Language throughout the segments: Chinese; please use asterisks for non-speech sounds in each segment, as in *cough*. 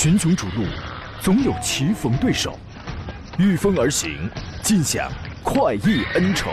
群雄逐鹿，总有棋逢对手，御风而行，尽享快意恩仇。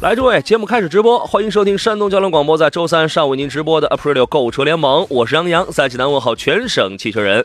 来，诸位，节目开始直播，欢迎收听山东交通广播在周三上午为您直播的 Aprilio 购车联盟，我是杨洋，在济南问候全省汽车人。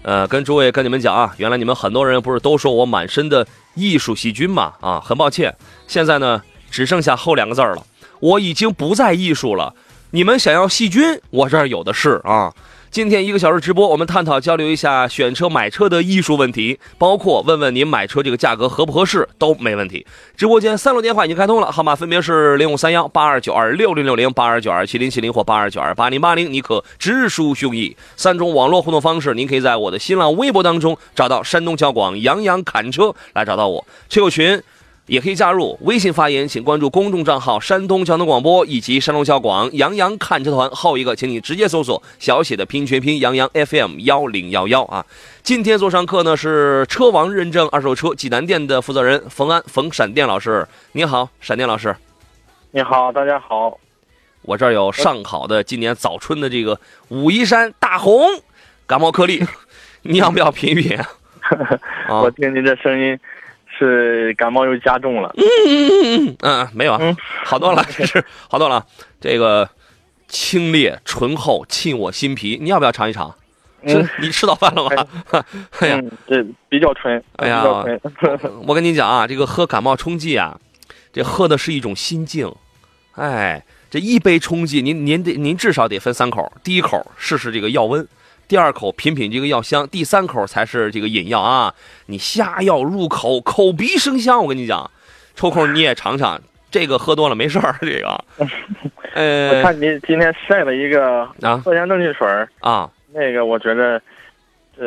呃，跟诸位跟你们讲啊，原来你们很多人不是都说我满身的艺术细菌嘛？啊，很抱歉，现在呢只剩下后两个字了，我已经不再艺术了。你们想要细菌，我这儿有的是啊。今天一个小时直播，我们探讨交流一下选车买车的艺术问题，包括问问您买车这个价格合不合适都没问题。直播间三路电话已经开通了，号码分别是零五三幺八二九二六零六零、八二九二七零七零或八二九二八零八零，你可直抒胸臆。三种网络互动方式，您可以在我的新浪微博当中找到山东交广杨洋侃车来找到我，车友群。也可以加入微信发言，请关注公众账号“山东交通广播”以及“山东交广杨洋看车团”。后一个，请你直接搜索小写的拼音全拼“杨洋 FM 幺零幺幺”啊。今天做上课呢是车王认证二手车济南店的负责人冯安冯闪电老师，你好，闪电老师。你好，大家好。我这儿有上好的今年早春的这个武夷山大红感冒颗粒，*laughs* 你要不要品一品？*laughs* 啊我听您这声音，是感冒又加重了。嗯 *laughs* 嗯嗯，没有啊嗯，好多了，这 *laughs* 是好多了。这个清冽醇厚，沁我心脾，你要不要尝一尝？你吃早饭了吗？*laughs* 哎呀，嗯，这比较纯，哎呀。我跟你讲啊，这个喝感冒冲剂啊，这喝的是一种心境。哎，这一杯冲剂，您您得您至少得分三口，第一口试试这个药温，第二口品品这个药香，第三口才是这个饮药啊。你下药入口，口鼻生香。我跟你讲，抽空你也尝尝，这个喝多了没事儿。这个，*laughs* 呃我呃看你今天晒了一个啊藿香正气水儿，啊，那个我觉着，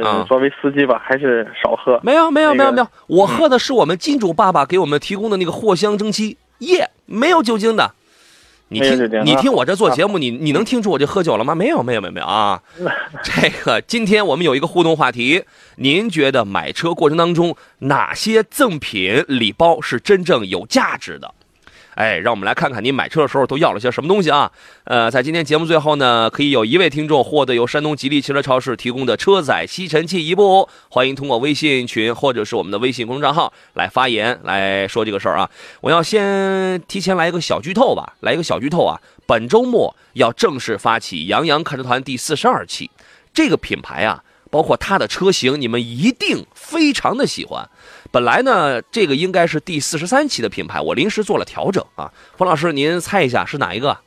啊呃，作为司机吧，还是少喝。没有没有没有没有，我喝的是我们金主爸爸给我们提供的那个藿香正气液，没有酒精的。你听你听我这做节目，你你能听出我这喝酒了吗？没有没有没有没有啊！*laughs* 这个今天我们有一个互动话题，您觉得买车过程当中哪些赠品礼包是真正有价值的？哎，让我们来看看你买车的时候都要了些什么东西啊？呃，在今天节目最后呢，可以有一位听众获得由山东吉利汽车超市提供的车载吸尘器一部。欢迎通过微信群或者是我们的微信公众账号来发言来说这个事儿啊。我要先提前来一个小剧透吧，来一个小剧透啊。本周末要正式发起杨洋看车团第四十二期，这个品牌啊，包括它的车型，你们一定非常的喜欢。本来呢，这个应该是第四十三期的品牌，我临时做了调整啊。冯老师，您猜一下是哪一个？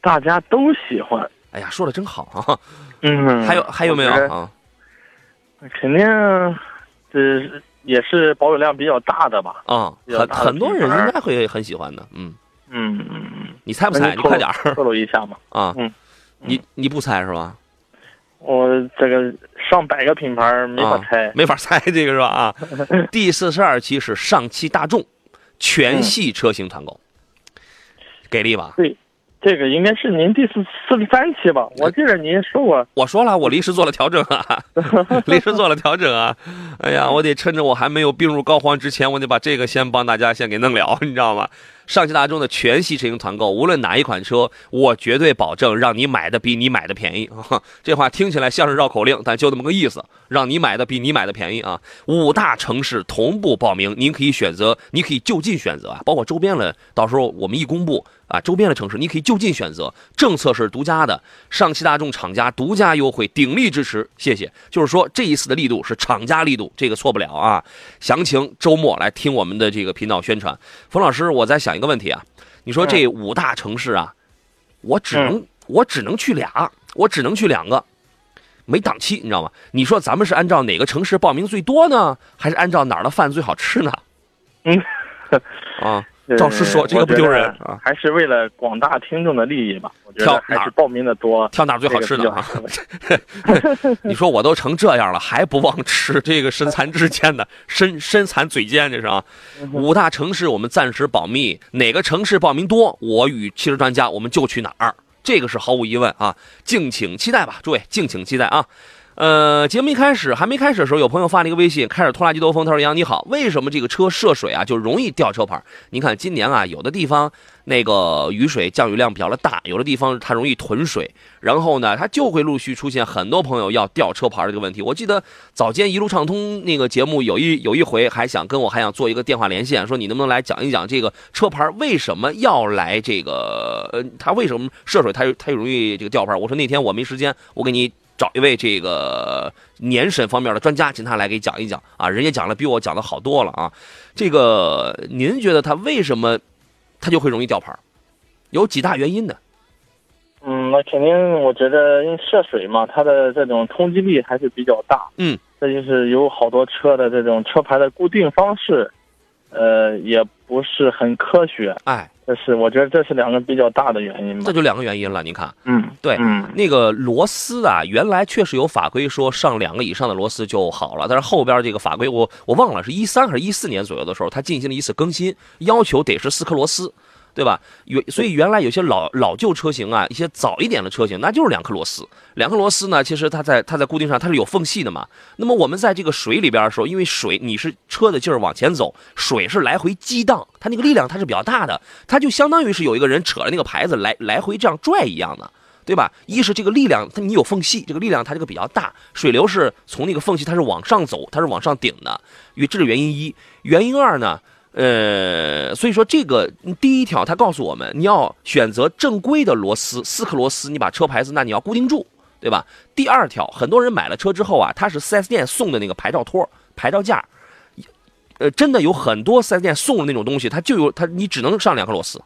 大家都喜欢。哎呀，说的真好啊！嗯，还有还有没有啊？肯定，这也是保有量比较大的吧？啊，比较大的很很多人应该会很喜欢的。嗯，嗯嗯嗯。你猜不猜？你快点儿透露一下嘛。啊！嗯你你不猜是吧？我这个上百个品牌没法猜啊。没法猜这个是吧？啊，*laughs* 第四十二期是上汽大众全系车型团购，给力吧？对这个应该是您第四四十三期吧？我记得您说过，我说了，我临时做了调整啊，*laughs* 临时做了调整啊。哎呀，我得趁着我还没有病入膏肓之前，我得把这个先帮大家先给弄了，你知道吗？上汽大众的全系车型团购，无论哪一款车，我绝对保证让你买的比你买的便宜。*laughs* 这话听起来像是绕口令，但就这么个意思，让你买的比你买的便宜啊！五大城市同步报名，您可以选择，你可以就近选择啊，包括周边的，到时候我们一公布啊，周边的城市你可以就近选择，政策是独家的，上汽大众厂家独家优惠，鼎力支持，谢谢。就是说这一次的力度是厂家力度，这个错不了啊。详情周末来听我们的这个频道宣传。冯老师，我在想一个问题啊，你说这五大城市啊，我只能、我只能去俩，我只能去两个，没档期，你知道吗？你说咱们是按照哪个城市报名最多呢，还是按照哪儿的饭最好吃呢？嗯，啊，呃照实说这个不丢人啊还是为了广大听众的利益吧。我觉挑还是报名的多，挑哪儿最好吃的啊？*laughs* 你说我都成这样了，还不忘吃这个身残志坚的，身身残嘴坚，这是啊。五大城市我们暂时保密，哪个城市报名多，我与汽车专家我们就去哪儿，这个是毫无疑问啊。敬请期待吧，诸位，敬请期待啊。呃，节目一开始还没开始的时候，有朋友发了一个微信，开始拖拉机兜风，他说：“杨你好，为什么这个车涉水啊就容易掉车牌？您看今年啊，有的地方那个雨水降雨量比较的大，有的地方它容易囤水，然后呢，它就会陆续出现很多朋友要掉车牌这个问题。我记得早间一路畅通那个节目有一 *laughs* 有一回还想跟我还想做一个电话连线，说你能不能来讲一讲这个车牌为什么要来这个呃，它为什么涉水它它容易这个掉牌？我说那天我没时间，我给你。找一位这个年审方面的专家，请他来给讲一讲啊，人家讲的比我讲的好多了啊。这个您觉得他为什么他就会容易掉牌？有几大原因呢？嗯，那肯定，我觉得因为涉水嘛，它的这种冲击力还是比较大。嗯，这就是有好多车的这种车牌的固定方式，呃，也不是很科学。哎，这是我觉得这是两个比较大的原因吧这。就两个原因了。您看，嗯，对嗯那个螺丝啊，原来确实有法规说上两个以上的螺丝就好了，但是后边这个法规我我忘了是一三还是一四年左右的时候，它进行了一次更新，要求得是四颗螺丝。对吧？原所以原来有些老老旧车型啊，一些早一点的车型，那就是两颗螺丝。两颗螺丝呢，其实它在它在固定上它是有缝隙的嘛。那么我们在这个水里边的时候，因为水你是车的劲儿往前走，水是来回激荡，它那个力量它是比较大的，它就相当于是有一个人扯着那个牌子来来回这样拽一样的。对吧？一是这个力量，它你有缝隙，这个力量它这个比较大，水流是从那个缝隙它是往上走，它是往上顶的，与这是原因一。原因二呢，呃，所以说这个第一条，它告诉我们，你要选择正规的螺丝，四颗螺丝，你把车牌子那你要固定住，对吧？第二条，很多人买了车之后啊，他是 4S 店送的那个牌照托、牌照架，呃，真的有很多 4S 店送的那种东西，它就有它，你只能上两颗螺丝，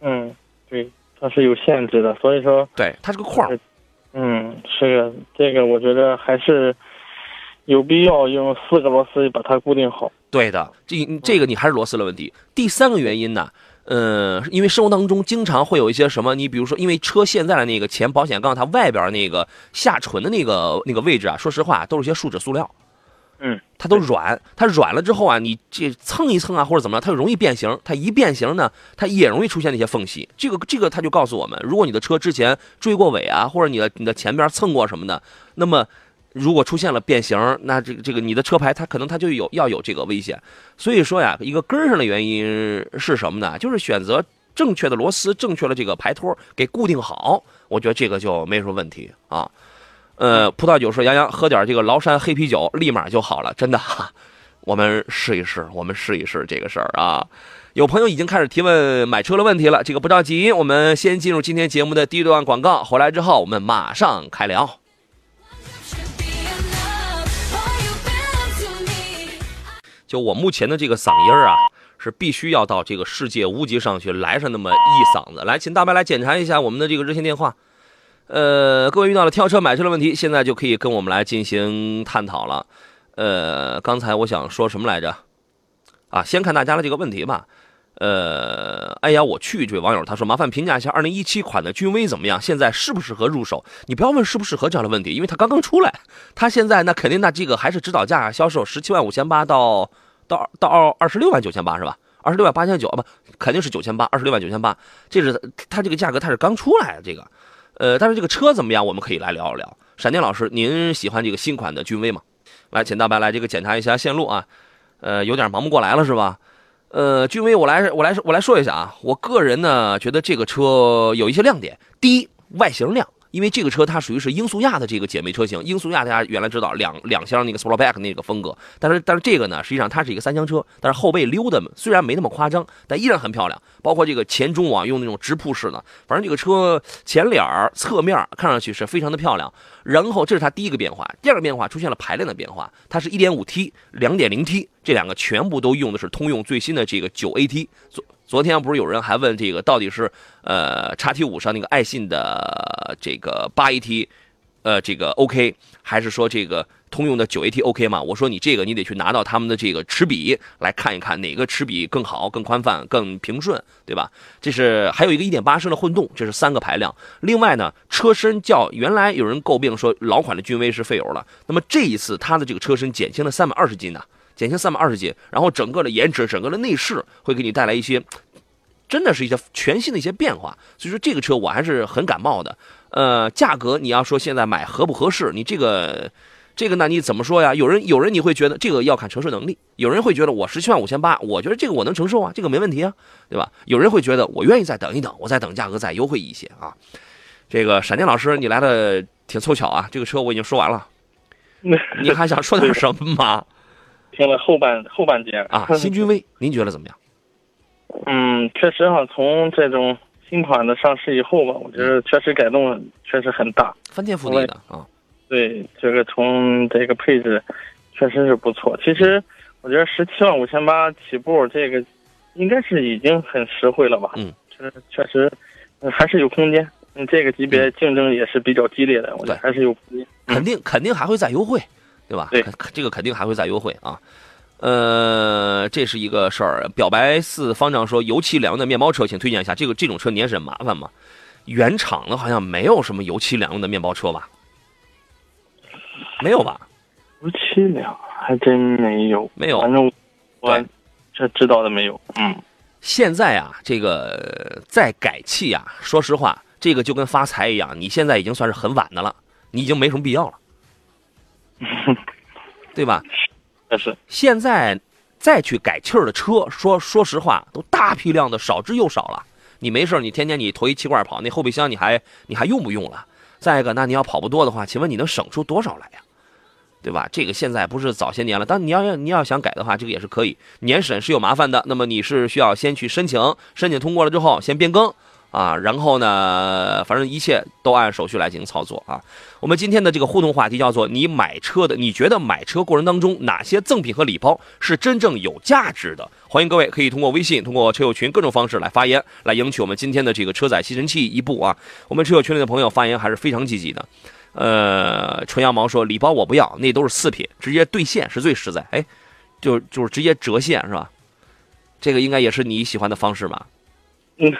嗯，对，它是有限制的，所以说，对，它是个框。嗯，是个这个，我觉得还是有必要用四个螺丝把它固定好。对的，这这个你还是螺丝的问题。第三个原因呢，呃，因为生活当中经常会有一些什么，你比如说，因为车现在的那个前保险杠它外边那个下唇的那个那个位置啊，说实话都是些树脂塑料，嗯，它都软，它软了之后啊，你这蹭一蹭啊或者怎么样，它就容易变形，它一变形呢，它也容易出现那些缝隙。这个这个它就告诉我们，如果你的车之前追过尾啊，或者你的你的前边蹭过什么的，那么。如果出现了变形，那这个这个你的车牌它可能它就有要有这个危险，所以说呀，一个根上的原因是什么呢？就是选择正确的螺丝，正确的这个排托给固定好，我觉得这个就没什么问题啊。呃，葡萄酒说杨洋喝点这个崂山黑啤酒，立马就好了，真的哈。*laughs* 我们试一试，我们试一试这个事儿啊。有朋友已经开始提问买车的问题了，这个不着急，我们先进入今天节目的第一段广告，回来之后我们马上开聊。就我目前的这个嗓音啊，是必须要到这个世界屋脊上去来上那么一嗓子。来，请大白来检查一下我们的这个热线电话。呃，各位遇到了挑车买车的问题，现在就可以跟我们来进行探讨了。呃，刚才我想说什么来着？啊，先看大家的这个问题吧。呃，哎呀，我去！这位网友他说，麻烦评价一下2017款的君威怎么样？现在适不适合入手？你不要问适不适合这样的问题，因为它刚刚出来，它现在那肯定那这个还是指导价销售十七万五千八到到到二二十六万九千八是吧？二十六万八千九啊不，肯定是九千八，二十六万九千八，这是它这个价格它是刚出来的这个，呃，但是这个车怎么样？我们可以来聊一聊。闪电老师，您喜欢这个新款的君威吗？来，请大白来这个检查一下线路啊，呃，有点忙不过来了是吧？呃，君威，我来我来我来说一下啊，我个人呢觉得这个车有一些亮点。第一，外形亮，因为这个车它属于是英速亚的这个姐妹车型。英速亚大家原来知道两两厢那个 Sportback 那个风格，但是但是这个呢，实际上它是一个三厢车，但是后背溜的虽然没那么夸张，但依然很漂亮。包括这个前中网用那种直瀑式的，反正这个车前脸儿、侧面看上去是非常的漂亮。然后这是它第一个变化，第二个变化出现了排量的变化，它是一点五 t、两点零 t 这两个全部都用的是通用最新的这个 9AT。昨昨天不是有人还问这个到底是呃叉 T 五上那个爱信的这个 8AT 呃这个 OK，还是说这个通用的九 AT OK 嘛？我说你这个你得去拿到他们的这个齿比来看一看哪个齿比更好、更宽泛、更平顺，对吧？这是还有一个1.8升的混动，这是三个排量。另外呢，车身较原来有人诟病说老款的君威是费油了，那么这一次它的这个车身减轻了三百二十斤呢，减轻三百二十斤，然后整个的颜值、整个的内饰会给你带来一些。真的是一些全新的一些变化，所以说这个车我还是很感冒的。呃，价格你要说现在买合不合适，你这个这个那你怎么说呀？有人有人你会觉得这个要看承受能力，有人会觉得我十七万五千八，我觉得这个我能承受啊，这个没问题啊，对吧？有人会觉得我愿意再等一等，我再等价格再优惠一些啊。这个闪电老师你来的挺凑巧啊，这个车我已经说完了，*laughs* 你还想说点什么吗？听了后半后半截啊，*laughs* 新君威您觉得怎么样？嗯，确实哈，从这种新款的上市以后吧，我觉得确实改动确实很大。翻天覆地的啊，对，这个从这个配置确实是不错。其实我觉得十七万五千八起步，这个应该是已经很实惠了吧？嗯，确确实嗯还是有空间。嗯，这个级别竞争也是比较激烈的，我觉得还是有空间。肯定肯定还会再优惠，对吧？对，这个肯定还会再优惠啊。呃，这是一个事儿。表白四方丈说，油漆两用的面包车，请推荐一下。这个这种车年审麻烦吗？原厂的好像没有什么油漆两用的面包车吧？没有吧？油漆两还真没有，没有。反正我这知道的没有。嗯，现在啊，这个再改气啊，说实话，这个就跟发财一样，你现在已经算是很晚的了，你已经没什么必要了，*laughs* 对吧？但是现在再去改气儿的车，说说实话，都大批量的少之又少了。你没事儿你天天你头一气罐跑，那后备箱你还你还用不用了？再一个，那你要跑不多的话，请问你能省出多少来呀？对吧？这个现在不是早些年了，但你要要你要想改的话，这个也是可以。年审是有麻烦的，那么你是需要先去申请，申请通过了之后先变更啊，然后呢，反正一切都按手续来进行操作啊。我们今天的这个互动话题叫做：你买车的，你觉得买车过程当中哪些赠品和礼包是真正有价值的？欢迎各位可以通过微信、通过车友群各种方式来发言，来赢取我们今天的这个车载吸尘器一部啊。我们车友群里的朋友发言还是非常积极的。呃，纯羊毛说礼包我不要，那都是次品，直接兑现是最实在。哎，就就是直接折现是吧？这个应该也是你喜欢的方式吧？嗯，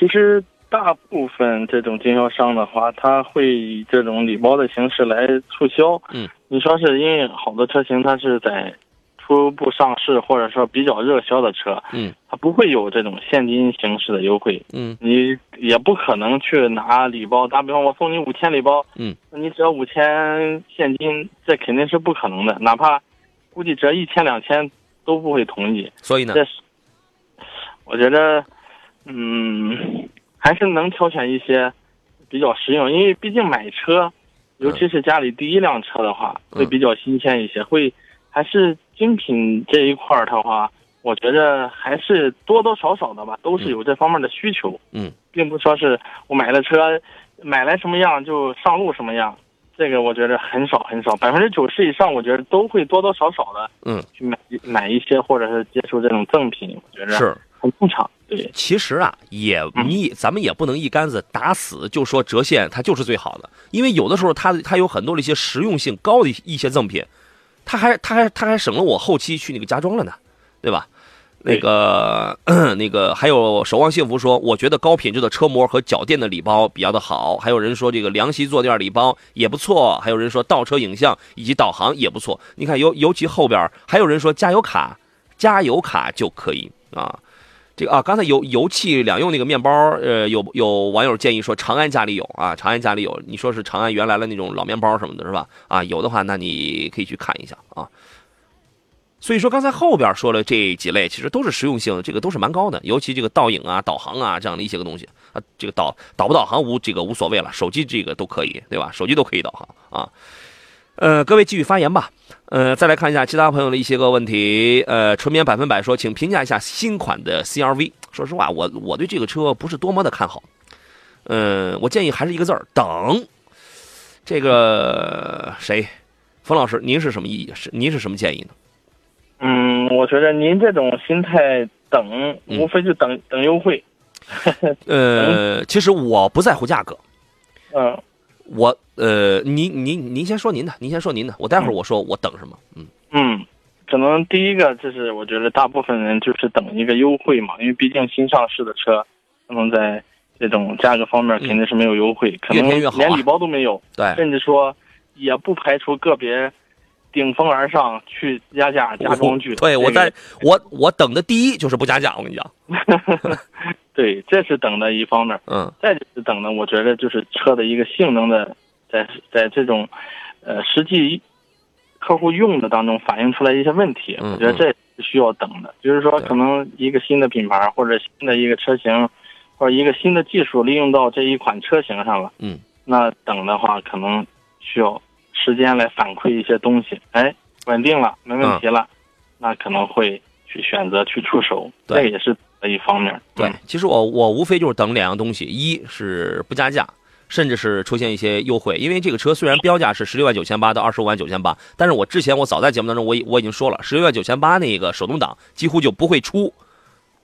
其实大部分这种经销商的话，他会以这种礼包的形式来促销。嗯，你说是因为好多车型它是在初步上市或者说比较热销的车，嗯它不会有这种现金形式的优惠。嗯你也不可能去拿礼包，打比方我送你五千礼包，嗯，你只要五千现金，这肯定是不可能的，哪怕估计折一千两千都不会同意。所以呢，这是我觉得，嗯，还是能挑选一些比较实用，因为毕竟买车，尤其是家里第一辆车的话，嗯会比较新鲜一些，会还是精品这一块儿的话，我觉得还是多多少少的吧，都是有这方面的需求。嗯，并不说是我买了车，买来什么样就上路什么样。这个我觉得很少很少，百分之九十以上，我觉得都会多多少少的，嗯，去买买一些或者是接触这种赠品，我觉得是。很正常。对，其实啊，也嗯你咱们也不能一竿子打死就说折现它就是最好的，因为有的时候它它有很多的一些实用性高的一一些赠品，它还它还它还省了我后期去那个加装了呢，对吧？那个 *clears throat* 那个还有守望幸福说，我觉得高品质的车模和脚垫的礼包比较的好，还有人说这个凉席坐垫礼包也不错，还有人说倒车影像以及导航也不错。你看尤尤其后边还有人说加油卡，加油卡就可以啊。这个啊，刚才油油气两用那个面包，呃，有有网友建议说长安家里有啊，长安家里有，你说是长安原来的那种老面包什么的，是吧？啊，有的话，那你可以去看一下啊。所以说，刚才后边说了这几类，其实都是实用性，这个都是蛮高的，尤其这个倒影啊、导航啊这样的一些个东西啊，这个导导不导航无这个无所谓了，手机这个都可以，对吧？手机都可以导航啊。呃，各位继续发言吧。呃，再来看一下其他朋友的一些个问题。呃，纯棉百分百说，请评价一下新款的 CRV。说实话，我我对这个车不是多么的看好。嗯、我建议还是一个字儿等。这个谁，冯老师，您是什么意义？是您是什么建议呢？嗯，我觉得您这种心态等，嗯无非就等等优惠。呃，*laughs* 其实我不在乎价格，嗯我呃，您您您先说您的，您先说您的，我待会儿我说我等什么。嗯嗯，可能第一个就是我觉得大部分人就是等一个优惠嘛，因为毕竟新上市的车，可能在这种价格方面肯定是没有优惠，可能连礼包都没有，对，甚至说也不排除个别顶风而上去加价加工具。对我在我我等的第一就是不加价，我跟你讲。*laughs* 对，这是等的一方面。嗯再就是等的，我觉得就是车的一个性能的，在在这种，呃，实际客户用的当中反映出来一些问题，嗯我觉得这是需要等的。就是说，可能一个新的品牌或者新的一个车型，或者一个新的技术利用到这一款车型上了，嗯，那等的话可能需要时间来反馈一些东西。哎，稳定了，没问题了，那可能会去选择去出手，这也是一方面。对嗯，其实我我无非就是等两样东西，一是不加价，甚至是出现一些优惠。因为这个车虽然标价是十六万九千八到二十五万九千八，但是我之前我早在节目当中我我已经说了，十六万九千八那个手动挡几乎就不会出，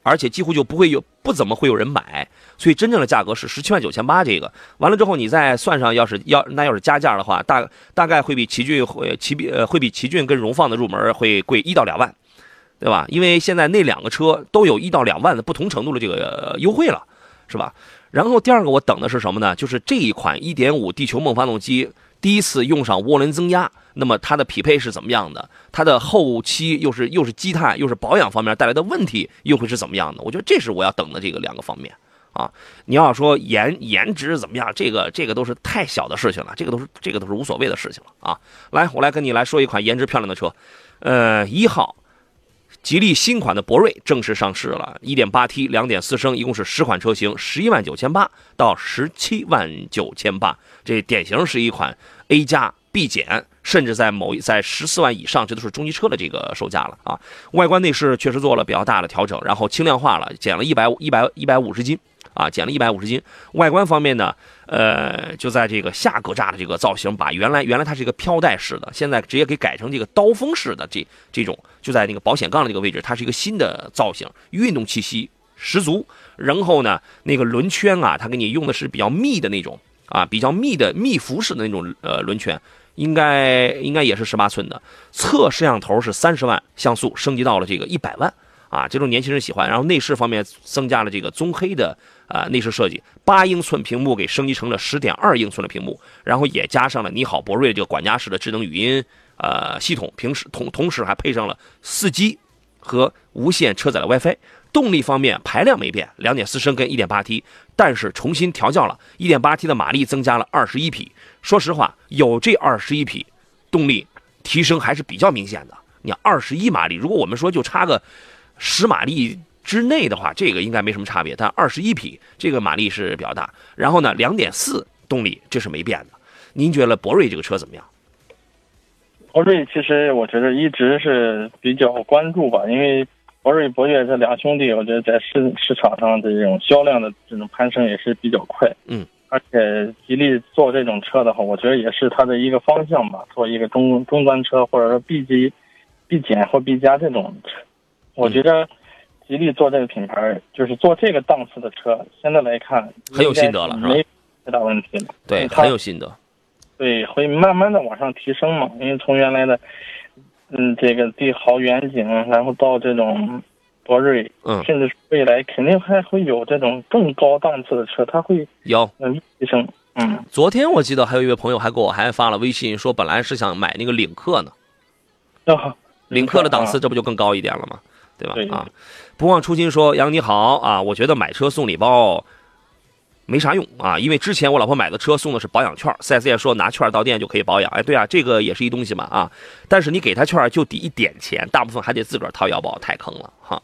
而且几乎就不会有不怎么会有人买，所以真正的价格是十七万九千八。这个完了之后，你再算上要是要那要是加价的话，大大概会比奇骏会奇比呃会比奇骏跟荣放的入门会贵一到两万。对吧？因为现在那两个车都有一到两万的不同程度的这个优惠了，是吧？然后第二个我等的是什么呢？就是这一款1.5地球梦发动机第一次用上涡轮增压，那么它的匹配是怎么样的？它的后期又是又是积碳又是保养方面带来的问题又会是怎么样的？我觉得这是我要等的这个两个方面啊。你要说颜颜值怎么样，这个这个都是太小的事情了，这个都是这个都是无所谓的事情了啊。来，我来跟你来说一款颜值漂亮的车，呃，一号。吉利新款的博瑞正式上市了，1.8T 2.4升，一共是十款车型，十一万九千八到十七万九千八，这典型是一款 A 加 B 减，甚至在某一在十四万以上，这都是中级车的这个售价了啊。外观内饰确实做了比较大的调整，然后轻量化了，减了一百一百一百五十斤啊，减了一百五十斤。外观方面呢，呃，就在这个下格栅的这个造型，把原来原来它是一个飘带式的，现在直接给改成这个刀锋式的这这种，就在那个保险杠的这个位置，它是一个新的造型，运动气息十足。然后呢，那个轮圈啊，它给你用的是比较密的那种啊，比较密的密辐式的那种呃轮圈。应该应该也是十八寸的，侧摄像头是三十万像素，升级到了这个一百万啊，这种年轻人喜欢。然后内饰方面增加了这个棕黑的啊内饰设计，八英寸屏幕给升级成了十点二英寸的屏幕，然后也加上了你好博瑞这个管家式的智能语音呃系统，平时同同时还配上了四 G 和无线车载的 WiFi。动力方面排量没变，两点四升跟一点八 T，但是重新调教了，一点八 T 的马力增加了二十一匹。说实话，有这二十一匹，动力提升还是比较明显的。你二十一马力，如果我们说就差个十马力之内的话，这个应该没什么差别。但二十一匹这个马力是比较大。然后呢，两点四动力这是没变的。您觉得博瑞这个车怎么样？博瑞其实我觉得一直是比较关注吧，因为博瑞、博越这俩兄弟，我觉得在市市场上的这种销量的这种攀升也是比较快。嗯，而且吉利做这种车的话，我觉得也是它的一个方向吧，做一个中中端车或者说 B 级、B 减或 B 加这种车。我觉得吉利做这个品牌，就是做这个档次的车，现在来看很有心得了是吧没太大问题了。对，很有心得。对，会慢慢的往上提升嘛，因为从原来的，嗯，这个帝豪远景，然后到这种博瑞，嗯，甚至未来肯定还会有这种更高档次的车，它会有。嗯提升，嗯，昨天我记得还有一位朋友还给我还发了微信说，本来是想买那个领克呢，啊，领克的档次啊这不就更高一点了吗？对吧？对啊，不忘初心说杨你好啊，我觉得买车送礼包没啥用啊，因为之前我老婆买的车送的是保养券，4S 店说拿券到店就可以保养，哎，对啊，这个也是一东西嘛啊，但是你给他券就抵一点钱，大部分还得自个儿掏腰包，太坑了哈。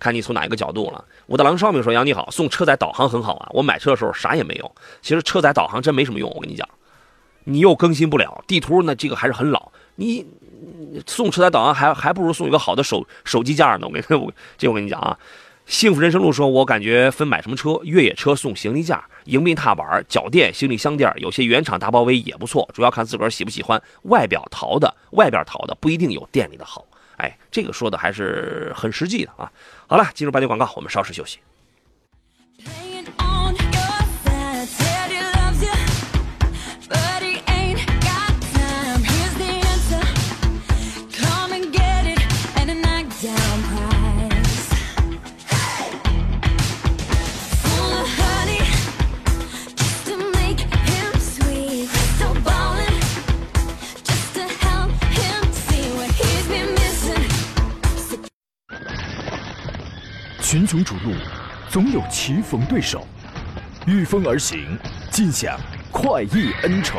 看你从哪一个角度了。我的狼烧饼说杨你好，送车载导航很好啊，我买车的时候啥也没有，其实车载导航真没什么用，我跟你讲，你又更新不了地图呢，这个还是很老，你送车载导航还还不如送一个好的手手机架呢。我跟我这我跟你讲啊，幸福人生路说，我感觉分买什么车，越野车送行李架、迎宾踏板、脚垫、行李箱垫，有些原厂大包围也不错，主要看自个儿喜不喜欢。外表淘的，外边淘的不一定有店里的好。哎，这个说的还是很实际的啊。好了，进入半点广告，我们稍事休息。群雄逐鹿，总有棋逢对手，御风而行，尽享快意恩仇。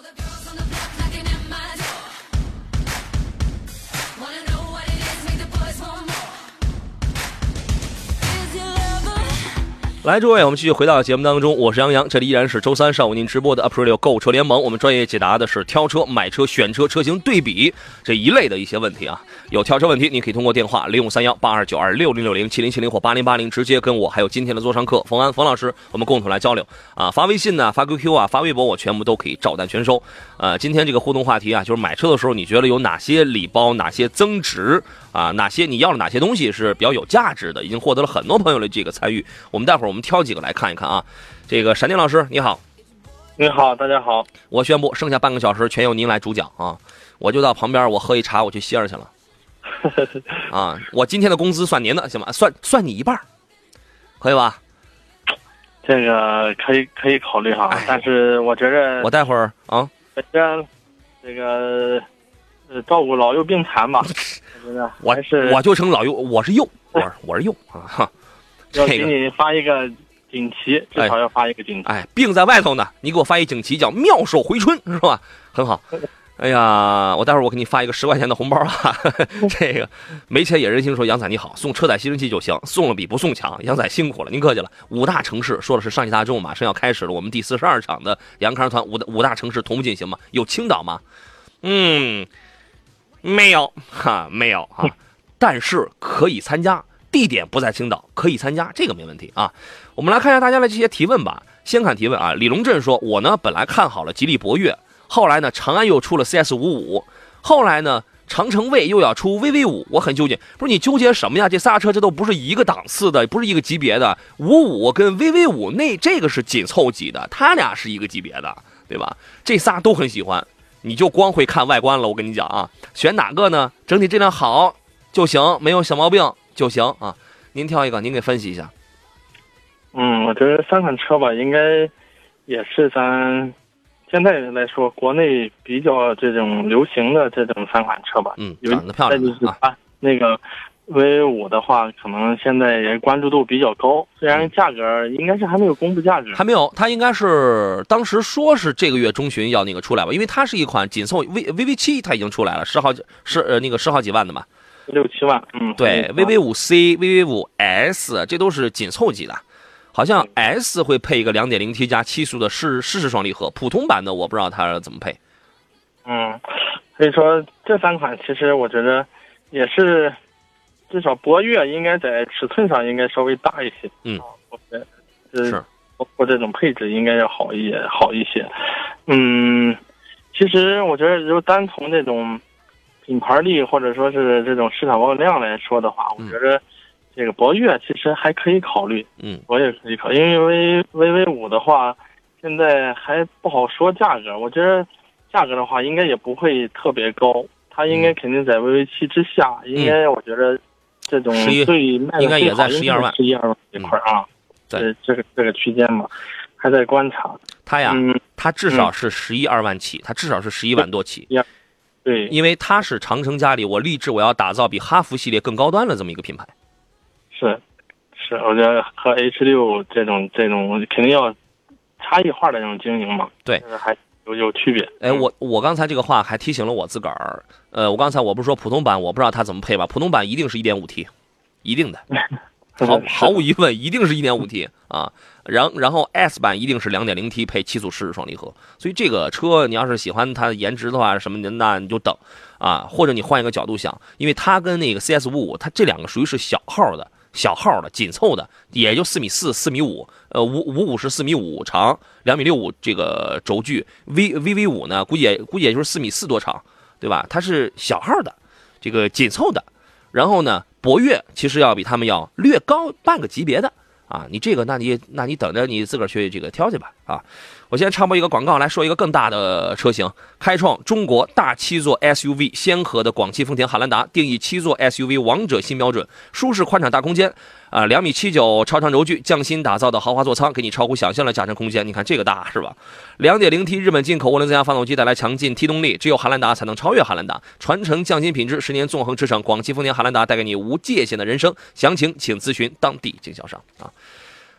来，诸位，我们继续回到节目当中，我是杨洋，这里依然是周三上午您直播的 Aprilio 购车联盟，我们专业解答的是挑车、买车、选车、车型对比这一类的一些问题啊。有挑车问题，你可以通过电话零五三幺八二九二六零六零七零七零或八零八零直接跟我还有今天的座上客冯安冯老师，我们共同来交流啊。发微信呢，发 QQ 啊，发微博，我全部都可以照单全收。呃，今天这个互动话题啊，就是买车的时候，你觉得有哪些礼包、哪些增值啊，哪些你要了哪些东西是比较有价值的，已经获得了很多朋友的这个参与。我们待会儿我们挑几个来看一看啊。这个闪电老师你好，你好，大家好。我宣布剩下半个小时全由您来主讲啊，我就到旁边我喝一茶，我去歇着去了。*laughs* 啊，我今天的工资算您的，行吗？算算你一半，可以吧？这个可以可以考虑哈哎，但是我觉着我待会儿啊，本着这个呃照顾老幼病残嘛，我还是我就成老幼，我是幼，我是我是幼啊哈。*laughs* 要给你发一个锦旗，至少要发一个锦旗。哎，病在外头呢，你给我发一锦旗，叫妙手回春，是吧？很好。*laughs* 哎呀，我待会儿我给你发一个十块钱的红包啊！*laughs* 这个没钱也任性说杨仔你好，送车载吸尘器就行，送了比不送强。杨仔辛苦了，您客气了。五大城市说的是上汽大众，马上要开始了，我们第四十二场的杨康团五大五大城市同步进行嘛？有青岛吗？嗯，没有哈，没有啊，但是可以参加，地点不在青岛，可以参加，这个没问题啊。我们来看一下大家的这些提问吧。先看提问啊，李龙镇说，我呢本来看好了吉利博越，后来呢长安又出了 CS 五五，后来呢长城卫又要出 VV 五，我很纠结。不是你纠结什么呀？这仨车这都不是一个档次的，不是一个级别的。五五跟 VV 五那这个是紧凑级的，它俩是一个级别的，对吧？这仨都很喜欢，你就光会看外观了。我跟你讲啊，选哪个呢？整体质量好就行，没有小毛病就行啊。您挑一个，您给分析一下。嗯，我觉得三款车吧，应该也是咱现在来说国内比较这种流行的这种三款车吧。嗯，长得漂亮啊。那个 V 五的话，可能现在也关注度比较高，虽然价格应该是还没有公布价格，还没有，它应该是当时说是这个月中旬要那个出来吧，因为它是一款紧凑 V VV 七，它已经出来了，十好几十呃那个十好几万的嘛。六七万。嗯，对嗯，VV 五 C、VV 五 S 这都是紧凑级的，好像 S 会配一个 2.0T 加七速的湿湿式双离合，普通版的我不知道它怎么配。嗯，所以说这三款其实我觉得也是，至少博越应该在尺寸上应该稍微大一些。嗯啊，我觉得呃是包括这种配置应该要好一些，好一些。嗯，其实我觉得就单从这种品牌力或者说是这种市场保有量来说的话，我嗯觉得这个博越其实还可以考虑。嗯，我也可以考，因为 V V 五的话，现在还不好说价格。我觉得价格的话，应该也不会特别高，它应该肯定在 V V 七之下。应该我觉得这种最卖的应该也在最好12万十一二万这块儿啊。对这这个这个区间嘛，还在观察。它呀，嗯，它至少是十一二万起，它至少是十一万多起，对，因为它是长城家里我立志我要打造比哈弗系列更高端的这么一个品牌。是是，我觉得和 H 六这种这种肯定要差异化的这种经营嘛。对还有有区别。哎，我我刚才这个话还提醒了我自个儿。呃，我刚才我不是说普通版我不知道它怎么配吧？普通版一定是一点五 T，一定的，*laughs* 毫毫无疑问，一定是一点五 T 啊。然然后 S 版一定是两点零 T 配七速湿式双离合。所以这个车你要是喜欢它的颜值的话，什么的，那你就等啊，或者你换一个角度想，因为它跟那个 CS 五五，它这两个属于是小号的。小号的紧凑的，也就四米四、四米五，呃，五五五是四米五长，两米六五这个轴距，V V V 五呢，估计也估计也就是四米四多长，对吧？它是小号的，这个紧凑的，然后呢，博越其实要比他们要略高半个级别的啊。你这个，那你那你等着你自个儿去这个挑去吧啊。我先插播一个广告，来说一个更大的车型，开创中国大七座 SUV 先河的广汽丰田汉兰达，定义七座 SUV 王者新标准，舒适宽敞大空间，啊，两米七九超长轴距，匠心打造的豪华座舱，给你超乎想象的驾乘空间。你看这个大是吧？两点零 T 日本进口涡轮增压发动机带来强劲 T 动力，只有汉兰达才能超越汉兰达，传承匠心品质，十年纵横驰骋。广汽丰田汉兰达带给你无界限的人生，详情请咨询当地经销商啊。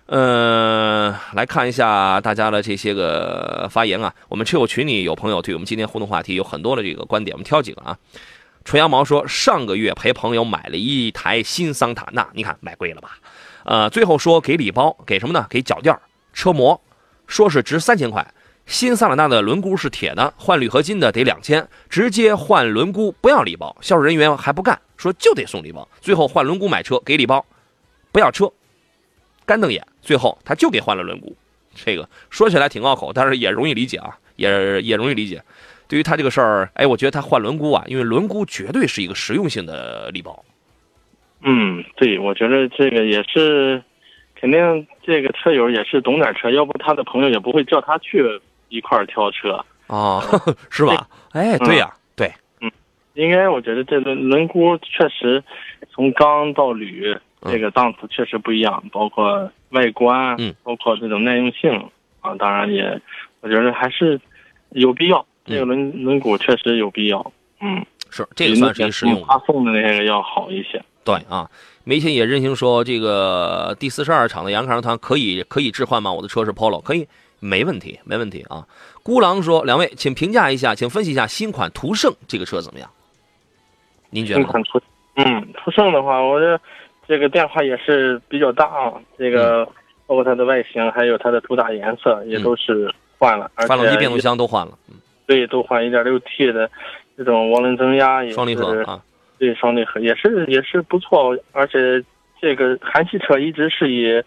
呃，来看一下大家的这些个发言啊。我们车友群里有朋友对我们今天互动话题有很多的这个观点，我们挑几个啊。纯羊毛说，上个月陪朋友买了一台新桑塔纳，你看买贵了吧？呃，最后说给礼包，给什么呢？给脚垫、车模，说是值三千块。新桑塔纳的轮毂是铁的，换铝合金的得两千，直接换轮毂不要礼包，销售人员还不干，说就得送礼包。最后换轮毂买车给礼包，不要车，干瞪眼。最后他就给换了轮毂，这个说起来挺拗口，但是也容易理解啊，也也容易理解。对于他这个事儿，哎，我觉得他换轮毂啊，因为轮毂绝对是一个实用性的礼包。嗯，对，我觉得这个也是，肯定这个车友也是懂点车，要不他的朋友也不会叫他去一块儿挑车。啊，*laughs* 是吧？哎，对呀、对，嗯应该我觉得这轮轮毂确实从钢到铝嗯这个档次确实不一样，包括外观，嗯，包括这种耐用性啊，当然也我觉得还是有必要，这个轮轮毂确实有必要，嗯，是这个算是一个实用的。发送的那个要好一些。对啊，梅琴也任性说，这个第四十二场的杨康团可以可以置换吗？我的车是 Polo，可以，没问题，没问题啊。孤狼说，两位请评价一下，请分析一下新款途胜这个车怎么样？您觉得呢？新款途，嗯，途胜的话，我这这个变化也是比较大啊，这嗯。个包括它的外形，还有它的主打颜色也都是换了，而且发动机、变速箱都换了，嗯。对，都换 1.6T 的这种涡轮增压，也是双离合啊，对，双离合也是也是不错，而且这个韩系车一直是以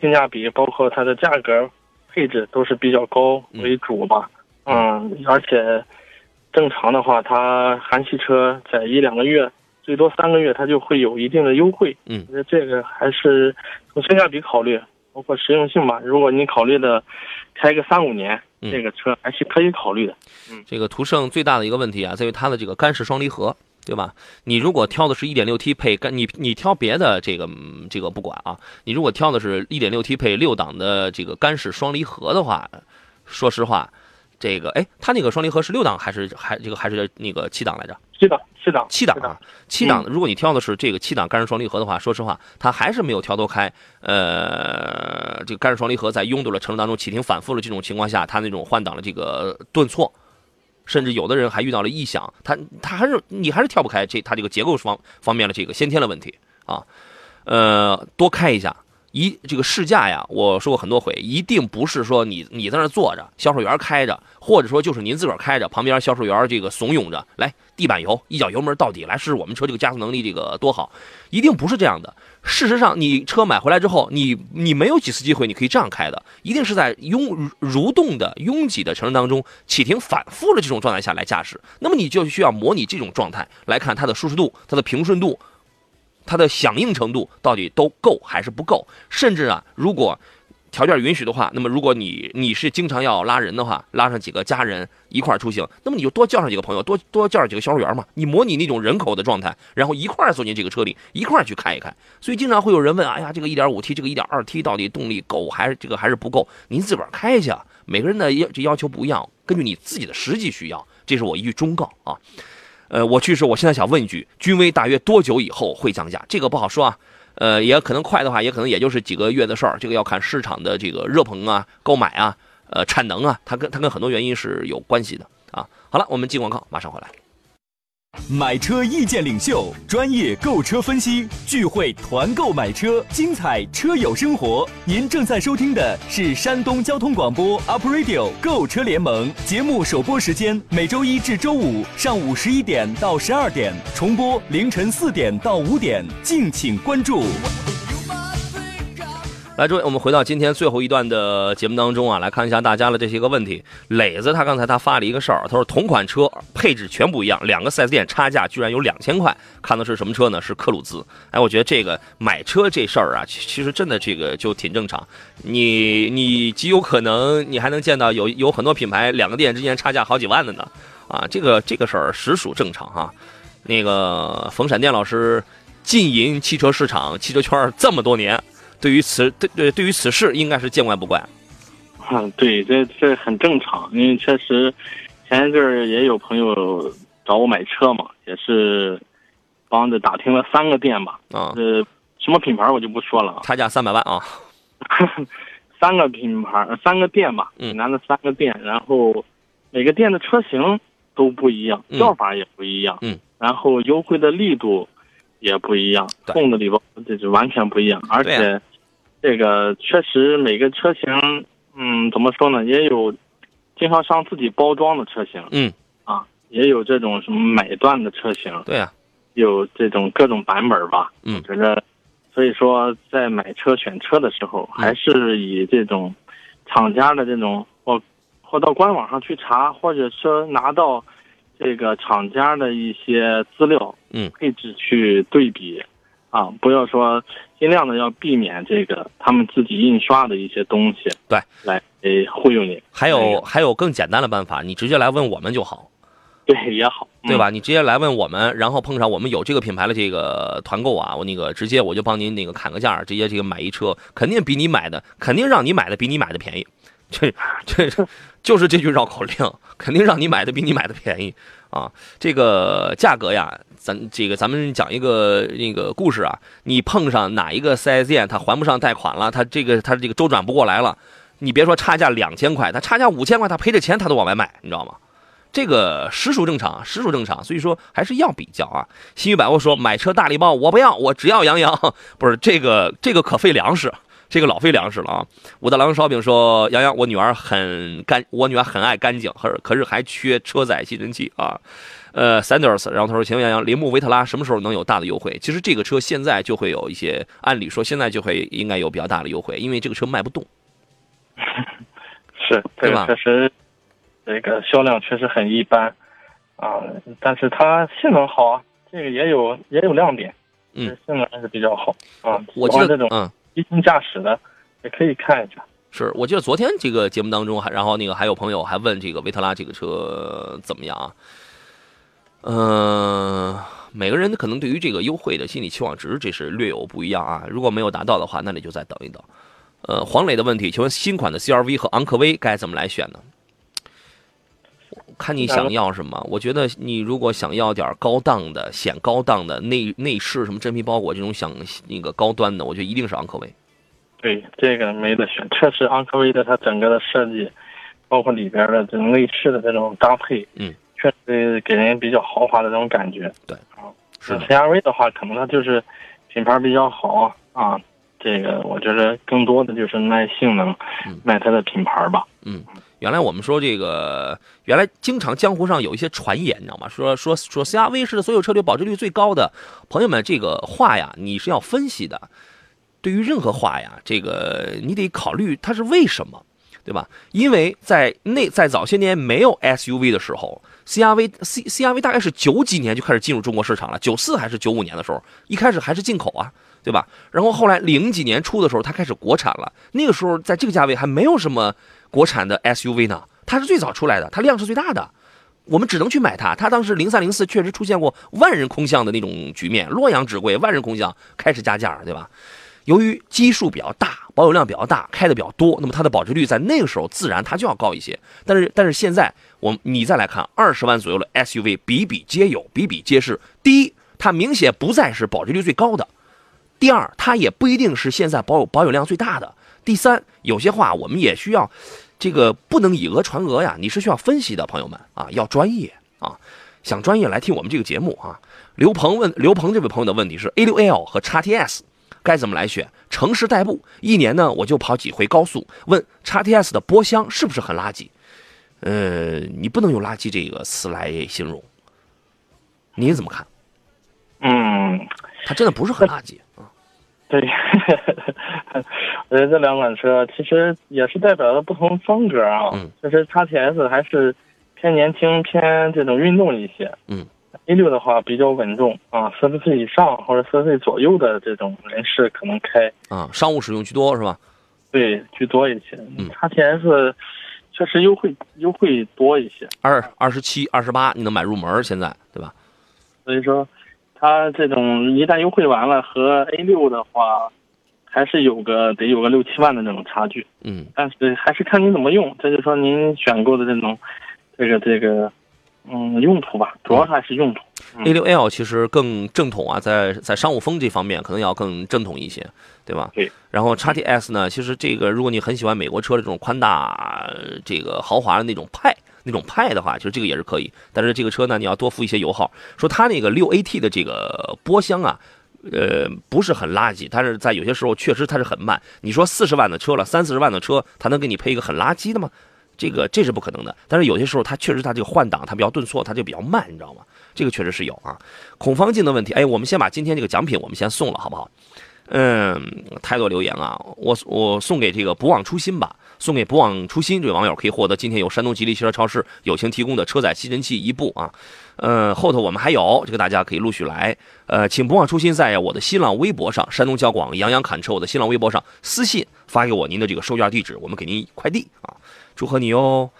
性价比，包括它的价格、配置都是比较高为主吧。嗯，而且正常的话，它韩系车在一两个月，最多三个月，它就会有一定的优惠。嗯我觉得这个还是从性价比考虑，包括实用性吧。如果你考虑的开个三五年，嗯这个车还是可以考虑的。嗯这个途胜最大的一个问题啊，在于它的这个干式双离合，对吧？你如果挑的是 1.6T 配干，你你挑别的这个嗯这个不管啊，你如果挑的是 1.6T 配六档的这个干式双离合的话，说实话，这个哎，它那个双离合是六档还是还这个还是那个七档来着？七档，七档，七档啊，七档的。如果你挑的是这个七档干式双离合的话，说实话，它还是没有调头开。呃，这个干式双离合在拥堵的程度当中启停反复的这种情况下，它那种换挡的这个顿挫，甚至有的人还遇到了异响，它它还是你还是跳不开这它这个结构方方面的这个先天的问题啊。呃，多开一下。一这个试驾呀，我说过很多回，一定不是说你你在那坐着，销售员开着，或者说就是您自个儿开着，旁边销售员这个怂恿着，来地板油，一脚油门到底，来试试我们车这个加速能力这个多好，一定不是这样的。事实上，你车买回来之后，你你没有几次机会你可以这样开的，一定是在拥蠕动的拥挤的城市当中启停反复的这种状态下来驾驶，那么你就需要模拟这种状态来看它的舒适度、它的平顺度。它的响应程度到底都够还是不够？甚至啊，如果条件允许的话，那么如果你你是经常要拉人的话，拉上几个家人一块出行，那么你就多叫上几个朋友，多多叫上几个销售员嘛，你模拟那种人口的状态，然后一块坐进这个车里，一块去开一开。所以经常会有人问，哎呀，这个 1.5T 这个 1.2T 到底动力够还是这个还是不够？您自个儿开去啊，每个人的要这要求不一样，根据你自己的实际需要，这是我一句忠告啊。呃，我去是，我现在想问一句，君威大约多久以后会降价？这个不好说啊。呃，也可能快的话，也可能也就是几个月的事儿。这个要看市场的这个热捧啊、购买啊、呃产能啊，它跟它跟很多原因是有关系的啊。好了，我们进广告，马上回来。买车意见领袖，专业购车分析，聚会团购买车，精彩车友生活。您正在收听的是山东交通广播 Up Radio 购车联盟节目首播时间，每周一至周五上午十一点到十二点，重播凌晨四点到五点，敬请关注。来，诸位，我们回到今天最后一段的节目当中啊，来看一下大家的这些个问题。磊子他刚才他发了一个事儿，他说同款车配置全不一样，两个 4S 店差价居然有两千块，看的是什么车呢？是克鲁兹。哎，我觉得这个买车这事儿啊，其实真的这个就挺正常。你你极有可能你还能见到有有很多品牌两个店之间差价好几万的呢，啊，这个这个事儿实属正常哈。那个冯闪电老师浸淫汽车市场、汽车圈这么多年。对于此对对对于此事应该是见怪不怪。啊，对，这这很正常，因为确实前一阵儿也有朋友找我买车嘛，也是帮着打听了三个店吧，啊，呃，什么品牌我就不说了啊，差价三百万啊！*laughs* 三个品牌，呃三个店吧，嗯。济南的三个店，然后每个店的车型都不一样，嗯。叫法也不一样，嗯，然后优惠的力度也不一样，送的礼包这就完全不一样，而且这个确实每个车型，嗯，怎么说呢，也有经销商自己包装的车型嗯，啊，也有这种什么买断的车型，对呀、有这种各种版本吧。嗯。我觉得，所以说在买车选车的时候，嗯。还是以这种厂家的这种或或到官网上去查，或者说拿到这个厂家的一些资料，嗯，配置去对比，啊，不要说尽量的要避免这个他们自己印刷的一些东西，对，来诶忽悠你。还有、还有更简单的办法，你直接来问我们就好，对也好，嗯。对吧？你直接来问我们，然后碰上我们有这个品牌的这个团购啊，我那个直接我就帮您那个砍个价，直接这个买一车，肯定比你买的，肯定让你买的比你买的便宜。这这就是这句绕口令，肯定让你买的比你买的便宜啊！这个价格呀，咱这个咱们讲一个那个故事啊，你碰上哪一个 4S 店他还不上贷款了，他这个他这个周转不过来了，你别说差价两千块，他差价五千块，他赔着钱他都往外卖，你知道吗？这个实属正常，实属正常，所以说还是要比较啊。新宇百货说买车大礼包，我不要，我只要杨洋，*laughs* 不是这个这个可费粮食，这个老费粮食了啊。武大郎烧饼说杨洋，我女儿很干，我女儿很爱干净，可是可是还缺车载吸尘器啊。呃，Sanders，然后他说，请问杨洋，铃木维特拉什么时候能有大的优惠？其实这个车现在就会有一些，按理说现在就会应该有比较大的优惠，因为这个车卖不动。*laughs* 是这对吧个确实，这个销量确实很一般啊，但是它性能好啊，这个也有也有亮点，嗯，性能还是比较好啊。我记得这种，嗯。激情驾驶的也可以看一下。是我记得昨天这个节目当中还，然后那个还有朋友还问这个维特拉这个车怎么样啊？嗯、每个人可能对于这个优惠的心理期望值这是略有不一样啊。如果没有达到的话，那你就再等一等。呃，黄磊的问题，请问新款的 CRV 和昂科威该怎么来选呢？看你想要什么。我觉得你如果想要点高档的、显高档的内内饰什么真皮包裹这种想那个高端的，我觉得一定是昂科威。对，这个没得选，确实昂科威的它整个的设计，包括里边的这种内饰的这种搭配，嗯，确实给人比较豪华的这种感觉。对啊，是 CRV 的话，可能它就是品牌比较好啊。这个我觉得更多的就是卖性能嗯，卖它的品牌吧。原来我们说这个，原来经常江湖上有一些传言，你知道吗？说说说 CRV 是所有车里保值率最高的。朋友们，这个话呀，你是要分析的。对于任何话呀，这个你得考虑它是为什么，对吧？因为在那在早些年没有 SUV 的时候，CRV C CRV 大概是九几年就开始进入中国市场了，九四还是九五年的时候，一开始还是进口啊，对吧？然后后来零几年初的时候，它开始国产了。那个时候在这个价位还没有什么国产的 SUV 呢，它是最早出来的，它量是最大的。我们只能去买它。它当时零三零四确实出现过万人空巷的那种局面，洛阳纸贵，万人空巷开始加价，对吧？由于基数比较大，保有量比较大，开的比较多，那么它的保值率在那个时候自然它就要高一些。但是但是现在我你再来看二十万左右的 SUV 比比皆有，比比皆是。第一，它明显不再是保值率最高的；第二，它也不一定是现在保有保有量最大的；第三，有些话我们也需要这个不能以讹传讹呀，你是需要分析的，朋友们啊，要专业啊。想专业来听我们这个节目啊。刘鹏问刘鹏这位朋友的问题是 A 六 L 和 x T S 该怎么来选？城市代步一年呢我就跑几回高速。问 x T S 的波箱是不是很垃圾？呃，你不能用垃圾这个词来形容。你怎么看？嗯，它真的不是很垃圾啊。对，*laughs* 我觉得这两款车其实也是代表了不同风格啊。嗯，就是 XTS 还是偏年轻、偏这种运动一些。嗯，A 六的话比较稳重啊，四十岁以上或者四十岁左右的这种人士可能开，啊，商务使用居多是吧？对居多一些。嗯 XTS 确实优惠优惠多一些，二二十七、二十八你能买入门，现在对吧？所以说它这种一旦优惠完了，和 A 六的话还是有个得有个六七万的那种差距。嗯但是还是看您怎么用，这就是说您选购的这种，这个这个，嗯，用途吧，主要还是用途。，A 六 L 其实更正统啊，在在商务风这方面可能要更正统一些，对吧？对。然后 x T S 呢，其实这个如果你很喜欢美国车的这种宽大、呃这个豪华的那种派。那种派的话，其实这个也是可以，但是这个车呢，你要多付一些油耗。说它那个六 AT 的这个波箱啊，呃，不是很垃圾，但是在有些时候确实它是很慢。你说四十万的车了，三四十万的车，它能给你配一个很垃圾的吗？这个这是不可能的。但是有些时候它确实它这个换挡它比较顿挫，它就比较慢，你知道吗？这个确实是有啊。孔方镜的问题，哎，我们先把今天这个奖品我们先送了，好不好？嗯，太多留言啊，我我送给这个不忘初心吧，送给不忘初心这位网友可以获得今天由山东吉利汽车超市友情提供的车载吸尘器一部啊。呃，后头我们还有这个，大家可以陆续来。呃，请不忘初心在我的新浪微博上，山东交广杨洋侃车我的新浪微博上私信发给我您的这个收件地址，我们给您快递啊，祝贺你哦。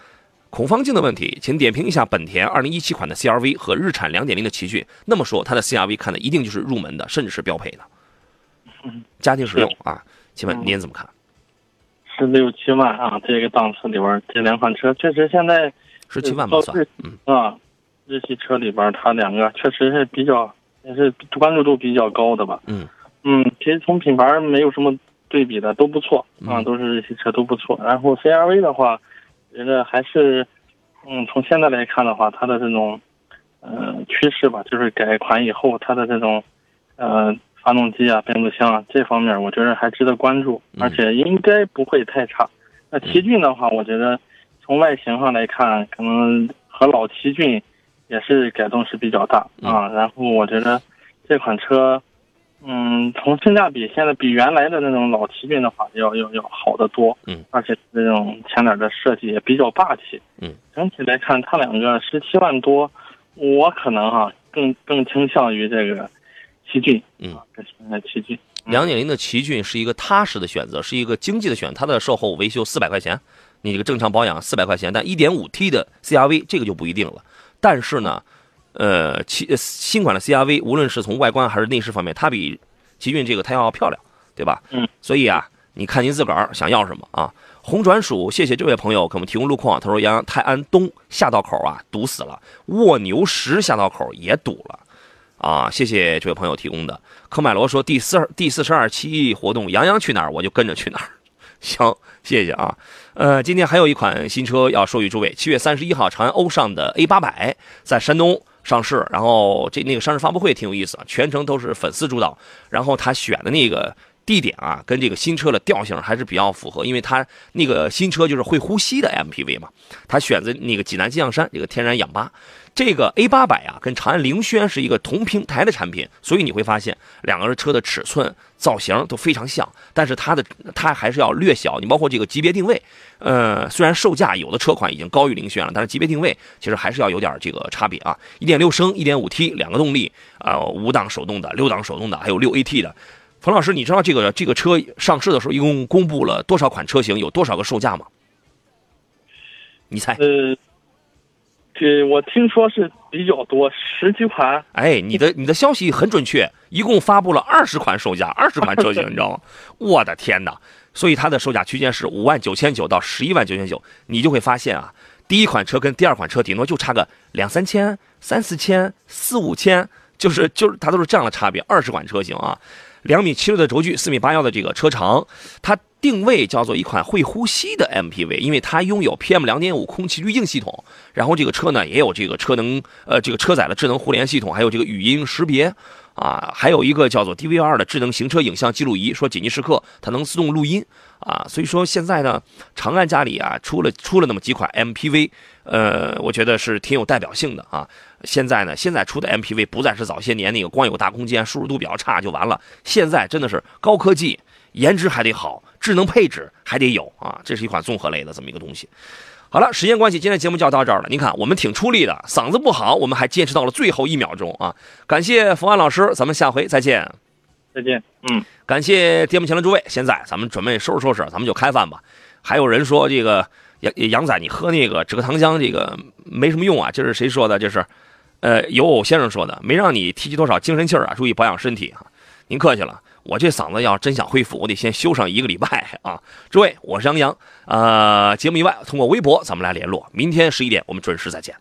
孔方镜的问题，请点评一下本田2017款的 CRV 和日产2.0的奇骏。那么说，它的 CRV 看的一定就是入门的，甚至是标配的。家庭使用啊，请问您怎么看？十六七万啊，这个档次里边这两款车确实现在十七万吧算，嗯啊，日系车里边它两个确实是比较也是关注度比较高的吧。嗯嗯，其实从品牌没有什么对比的，都不错啊，嗯都是日系车都不错。然后 CRV 的话，觉得还是，嗯，从现在来看的话，它的这种，呃，趋势吧，就是改款以后它的这种，呃，发动机啊、变速箱啊这方面，我觉得还值得关注，嗯而且应该不会太差。那奇骏的话，我觉得从外形上来看，可能和老奇骏也是改动是比较大嗯啊。然后我觉得这款车。嗯，从性价比现在比原来的那种老奇骏的话，要要要好得多。嗯，而且这种前脸的设计也比较霸气。嗯，整体来看，它两个十七万多，我可能哈、更更倾向于这个奇骏。嗯啊，更倾向于奇骏。两点零的奇骏是一个踏实的选择，是一个经济的选择。它的售后维修四百块钱，你这个正常保养四百块钱。但一点五 T 的 CRV 这个就不一定了。但是呢，呃，奇呃新款的 CRV 无论是从外观还是内饰方面，它比奇骏这个它要漂亮，对吧？嗯。所以啊，你看您自个儿想要什么啊？红转属，谢谢这位朋友给我们提供路况。他说杨泰安东下道口啊堵死了，卧牛石下道口也堵了。啊，谢谢这位朋友提供的。科迈罗说第四第四十二期活动，杨洋去哪儿我就跟着去哪儿。行，谢谢啊。呃，今天还有一款新车要授予诸位，七月三十一号长安欧尚的 A 八百在山东上市，然后这那个上市发布会挺有意思啊，全程都是粉丝主导，然后他选的那个。地点啊，跟这个新车的调性还是比较符合，因为它那个新车就是会呼吸的 MPV 嘛，他选择那个济南金象山这个天然氧吧。这个 A 八百啊，跟长安凌轩是一个同平台的产品，所以你会发现两个人车的尺寸、造型都非常像，但是它的它还是要略小。你包括这个级别定位，呃，虽然售价有的车款已经高于凌轩了，但是级别定位其实还是要有点这个差别啊。一点六升、一点五 T 两个动力，啊、五档手动的、六档手动的，还有六 AT 的。冯老师，你知道这个这个车上市的时候一共公布了多少款车型，有多少个售价吗？你猜？这我听说是比较多，十几款。哎，你的你的消息很准确，一共发布了二十款售价，二十款车型，你知道吗？*laughs* 我的天哪！所以它的售价区间是五万九千九到十一万九千九，你就会发现啊，第一款车跟第二款车顶多就差个两三千、三四千、四五千，就是就是它都是这样的差别。二十款车型啊，两米七六的轴距，四米八幺的这个车长，它定位叫做一款会呼吸的 MPV，因为它拥有 PM 两点五空气滤净系统，然后这个车呢也有这个车能呃这个车载的智能互联系统，还有这个语音识别啊，还有一个叫做 DVR 的智能行车影像记录仪，说紧急时刻它能自动录音啊，所以说现在呢，长安家里啊出了出了那么几款 MPV，呃，我觉得是挺有代表性的啊。现在呢，现在出的 MPV 不再是早些年那个光有大空间、舒适度比较差就完了，现在真的是高科技，颜值还得好，智能配置还得有啊，这是一款综合类的这么一个东西。好了，时间关系，今天节目就要到这儿了。您看，我们挺出力的，嗓子不好，我们还坚持到了最后一秒钟啊！感谢冯安老师，咱们下回再见。再见。嗯，感谢电幕前的诸位，现在咱们准备收拾收拾，咱们就开饭吧。还有人说这个杨杨仔，你喝那个止咳糖浆这个没什么用啊，这是谁说的？这是，呃，有偶先生说的，没让你提起多少精神气儿啊，注意保养身体啊。您客气了，我这嗓子要真想恢复，我得先休上一个礼拜啊。*laughs* 诸位，我是杨洋，呃，节目以外通过微博咱们来联络，明天十一点我们准时再见。